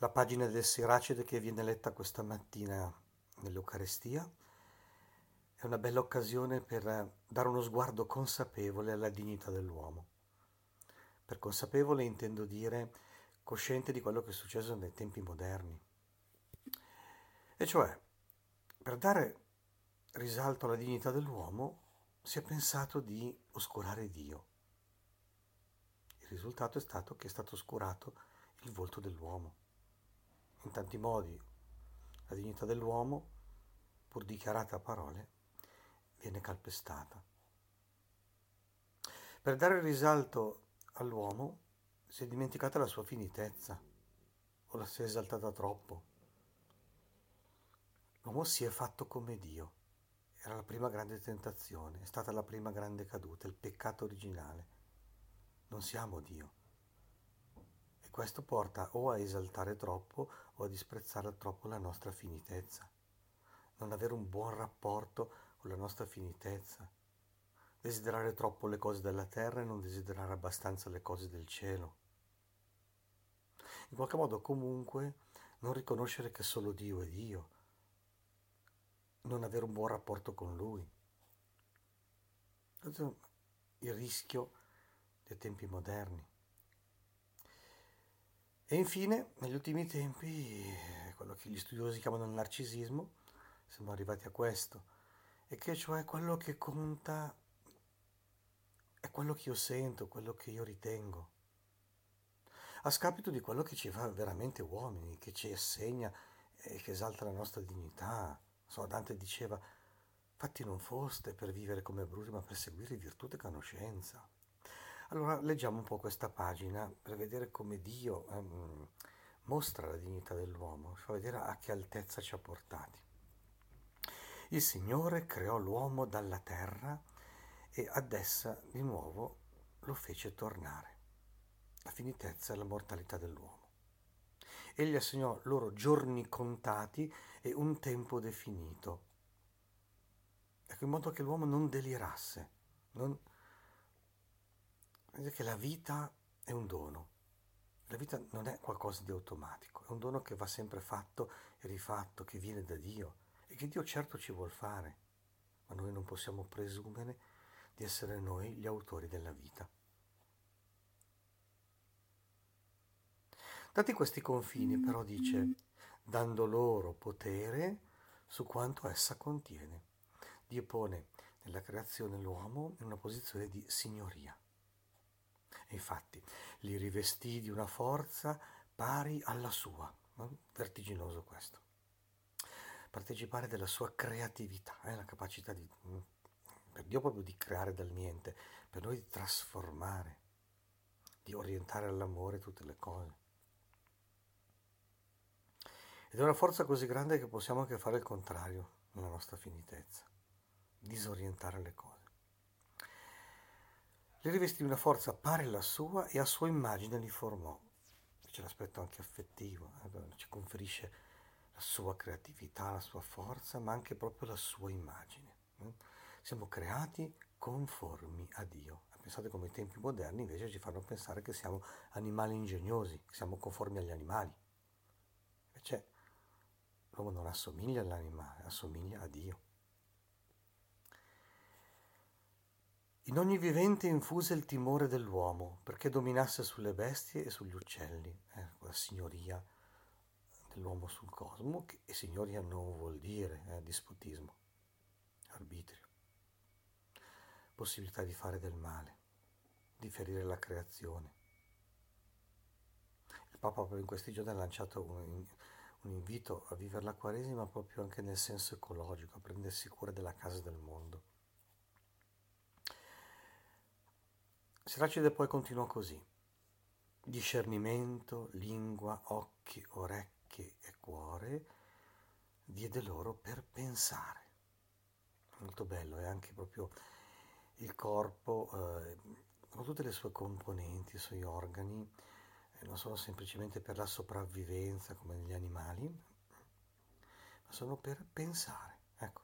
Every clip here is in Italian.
La pagina del Siracide che viene letta questa mattina nell'Eucarestia è una bella occasione per dare uno sguardo consapevole alla dignità dell'uomo. Per consapevole intendo dire cosciente di quello che è successo nei tempi moderni. E cioè, per dare risalto alla dignità dell'uomo, si è pensato di oscurare Dio. Il risultato è stato che è stato oscurato il volto dell'uomo in tanti modi la dignità dell'uomo, pur dichiarata a parole, viene calpestata. Per dare risalto all'uomo si è dimenticata la sua finitezza o la si è esaltata troppo. L'uomo si è fatto come Dio. Era la prima grande tentazione, è stata la prima grande caduta, il peccato originale. Non siamo Dio. Questo porta o a esaltare troppo o a disprezzare troppo la nostra finitezza, non avere un buon rapporto con la nostra finitezza, desiderare troppo le cose della terra e non desiderare abbastanza le cose del cielo. In qualche modo comunque non riconoscere che solo Dio è Dio, non avere un buon rapporto con Lui. Il rischio dei tempi moderni. E infine, negli ultimi tempi, quello che gli studiosi chiamano il narcisismo, siamo arrivati a questo, e che cioè quello che conta è quello che io sento, quello che io ritengo, a scapito di quello che ci fa veramente uomini, che ci assegna e che esalta la nostra dignità. So, Dante diceva, fatti non foste per vivere come bruti, ma per seguire virtù e conoscenza. Allora leggiamo un po' questa pagina per vedere come Dio um, mostra la dignità dell'uomo, fa vedere a che altezza ci ha portati. Il Signore creò l'uomo dalla terra e ad essa di nuovo lo fece tornare. La finitezza e la mortalità dell'uomo. Egli assegnò loro giorni contati e un tempo definito, ecco, in modo che l'uomo non delirasse, non, che la vita è un dono. La vita non è qualcosa di automatico, è un dono che va sempre fatto e rifatto, che viene da Dio e che Dio certo ci vuol fare, ma noi non possiamo presumere di essere noi gli autori della vita. Dati questi confini, però, dice, dando loro potere su quanto essa contiene. Dio pone nella creazione l'uomo in una posizione di signoria. Infatti li rivestì di una forza pari alla sua. Vertiginoso questo. Partecipare della sua creatività, eh, la capacità di, per Dio proprio di creare dal niente, per noi di trasformare, di orientare all'amore tutte le cose. Ed è una forza così grande che possiamo anche fare il contrario nella nostra finitezza, disorientare le cose. Le rivestì una forza pari alla sua e a sua immagine li formò. C'è l'aspetto anche affettivo, eh? ci conferisce la sua creatività, la sua forza, ma anche proprio la sua immagine. Eh? Siamo creati conformi a Dio. Pensate come i tempi moderni invece ci fanno pensare che siamo animali ingegnosi, che siamo conformi agli animali. Invece l'uomo non assomiglia all'animale, assomiglia a Dio. In ogni vivente infuse il timore dell'uomo perché dominasse sulle bestie e sugli uccelli, eh, la signoria dell'uomo sul cosmo, che, signoria non vuol dire eh, dispotismo, arbitrio, possibilità di fare del male, di ferire la creazione. Il Papa proprio in questi giorni ha lanciato un, un invito a vivere la Quaresima proprio anche nel senso ecologico, a prendersi cura della casa del mondo. Siracide poi continuò così. Discernimento, lingua, occhi, orecchie e cuore diede loro per pensare. Molto bello, è anche proprio il corpo, eh, con tutte le sue componenti, i suoi organi, eh, non sono semplicemente per la sopravvivenza come negli animali, ma sono per pensare. Ecco.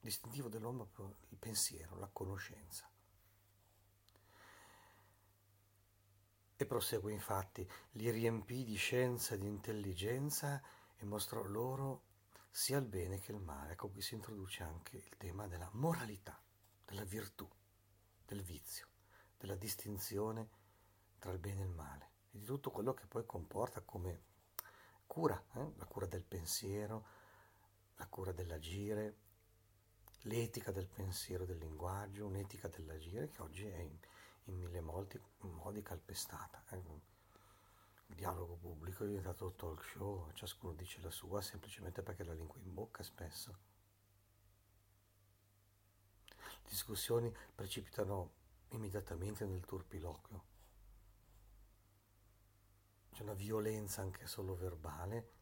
Distintivo dell'uomo è proprio il pensiero, la conoscenza. E prosegue infatti, li riempì di scienza e di intelligenza e mostrò loro sia il bene che il male. Ecco qui si introduce anche il tema della moralità, della virtù, del vizio, della distinzione tra il bene e il male e di tutto quello che poi comporta come cura, eh? la cura del pensiero, la cura dell'agire, l'etica del pensiero, del linguaggio, un'etica dell'agire che oggi è in, in mille modi, modi calpestata. Eh. Il dialogo pubblico è diventato talk show, ciascuno dice la sua semplicemente perché la lingua in bocca spesso. Le discussioni precipitano immediatamente nel turpiloquio. C'è una violenza anche solo verbale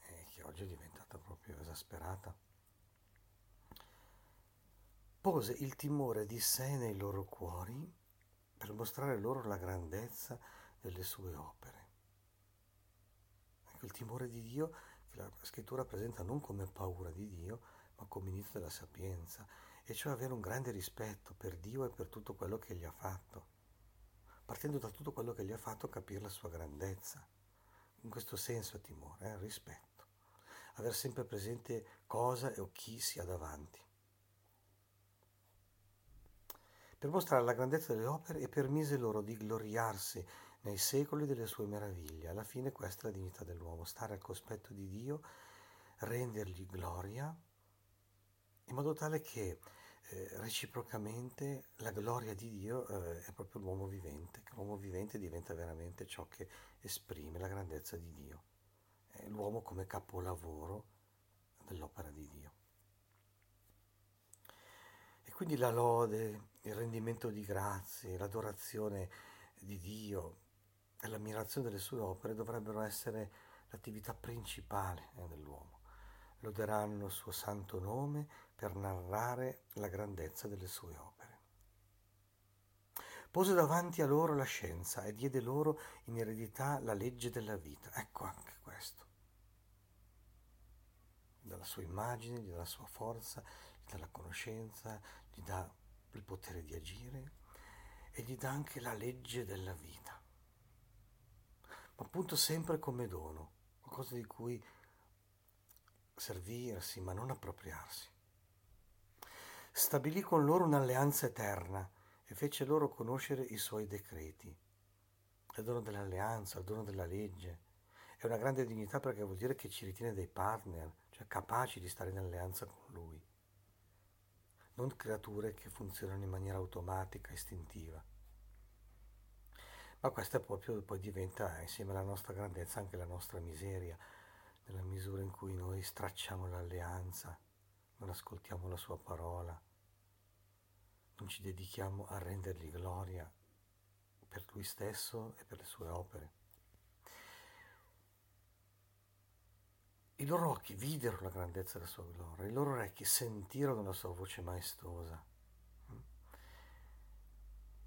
eh, che oggi è diventata proprio esasperata. Pose il timore di sé nei loro cuori per mostrare loro la grandezza delle sue opere. Ecco il timore di Dio che la scrittura presenta non come paura di Dio, ma come inizio della sapienza, e cioè avere un grande rispetto per Dio e per tutto quello che gli ha fatto. Partendo da tutto quello che gli ha fatto capire la sua grandezza. In questo senso è timore, eh? rispetto. Aver sempre presente cosa o chi sia davanti. Per mostrare la grandezza delle opere e permise loro di gloriarsi nei secoli delle sue meraviglie. Alla fine questa è la dignità dell'uomo, stare al cospetto di Dio, rendergli gloria, in modo tale che eh, reciprocamente la gloria di Dio eh, è proprio l'uomo vivente, che l'uomo vivente diventa veramente ciò che esprime la grandezza di Dio, è l'uomo come capolavoro dell'opera di Dio. Quindi la lode, il rendimento di grazie, l'adorazione di Dio e l'ammirazione delle sue opere dovrebbero essere l'attività principale eh, dell'uomo. Loderanno il suo santo nome per narrare la grandezza delle sue opere. Pose davanti a loro la scienza e diede loro in eredità la legge della vita. Ecco anche questo. Dalla sua immagine, gli dà la sua forza, gli dà la conoscenza, gli dà il potere di agire e gli dà anche la legge della vita, ma appunto sempre come dono, qualcosa di cui servirsi ma non appropriarsi. Stabilì con loro un'alleanza eterna e fece loro conoscere i suoi decreti. Il dono dell'alleanza, il dono della legge, è una grande dignità perché vuol dire che ci ritiene dei partner, cioè capaci di stare in alleanza con lui non creature che funzionano in maniera automatica, istintiva. Ma questa proprio poi diventa, insieme alla nostra grandezza, anche la nostra miseria, nella misura in cui noi stracciamo l'alleanza, non ascoltiamo la sua parola, non ci dedichiamo a rendergli gloria per lui stesso e per le sue opere. I loro occhi videro la grandezza della sua gloria, i loro orecchi sentirono la sua voce maestosa.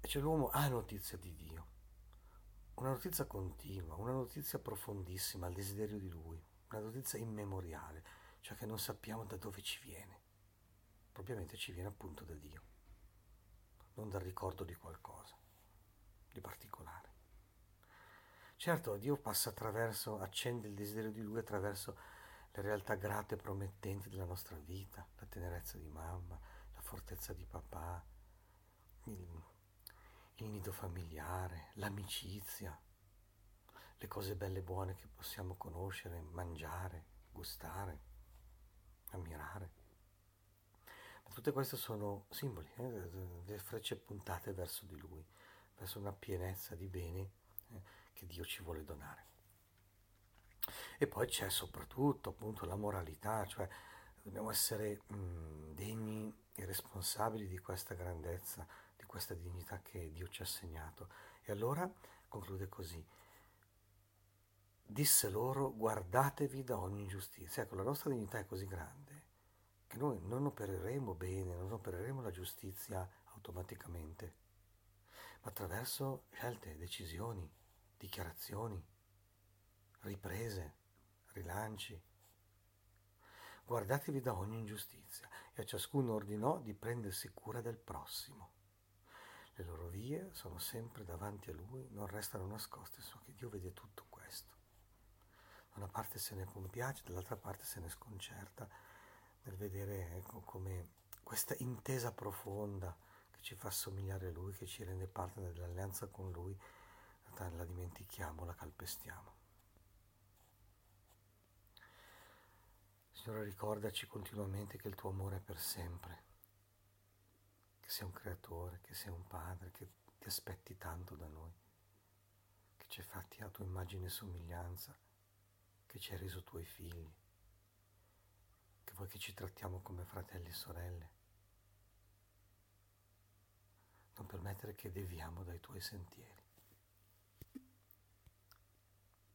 E cioè l'uomo ha notizia di Dio, una notizia continua, una notizia profondissima, il desiderio di Lui, una notizia immemoriale, cioè che non sappiamo da dove ci viene. Propriamente ci viene appunto da Dio, non dal ricordo di qualcosa di particolare. Certo, Dio passa attraverso, accende il desiderio di Lui attraverso le realtà grate e promettenti della nostra vita, la tenerezza di mamma, la fortezza di papà, il, il nido familiare, l'amicizia, le cose belle e buone che possiamo conoscere, mangiare, gustare, ammirare. Ma tutte queste sono simboli, eh, delle frecce puntate verso di Lui, verso una pienezza di beni eh, che Dio ci vuole donare. E poi c'è soprattutto appunto la moralità, cioè dobbiamo essere mh, degni e responsabili di questa grandezza, di questa dignità che Dio ci ha assegnato. E allora conclude così. Disse loro, guardatevi da ogni ingiustizia. Ecco, la nostra dignità è così grande che noi non opereremo bene, non opereremo la giustizia automaticamente, ma attraverso scelte, decisioni, dichiarazioni, riprese rilanci. Guardatevi da ogni ingiustizia e a ciascuno ordinò di prendersi cura del prossimo. Le loro vie sono sempre davanti a Lui, non restano nascoste, so che Dio vede tutto questo. Da una parte se ne compiace, dall'altra parte se ne sconcerta nel vedere ecco, come questa intesa profonda che ci fa somigliare a Lui, che ci rende parte dell'alleanza con Lui, la dimentichiamo, la calpestiamo. Signore, ricordaci continuamente che il tuo amore è per sempre, che sei un creatore, che sei un padre, che ti aspetti tanto da noi, che ci hai fatti a tua immagine e somiglianza, che ci hai reso tuoi figli, che vuoi che ci trattiamo come fratelli e sorelle. Non permettere che deviamo dai tuoi sentieri.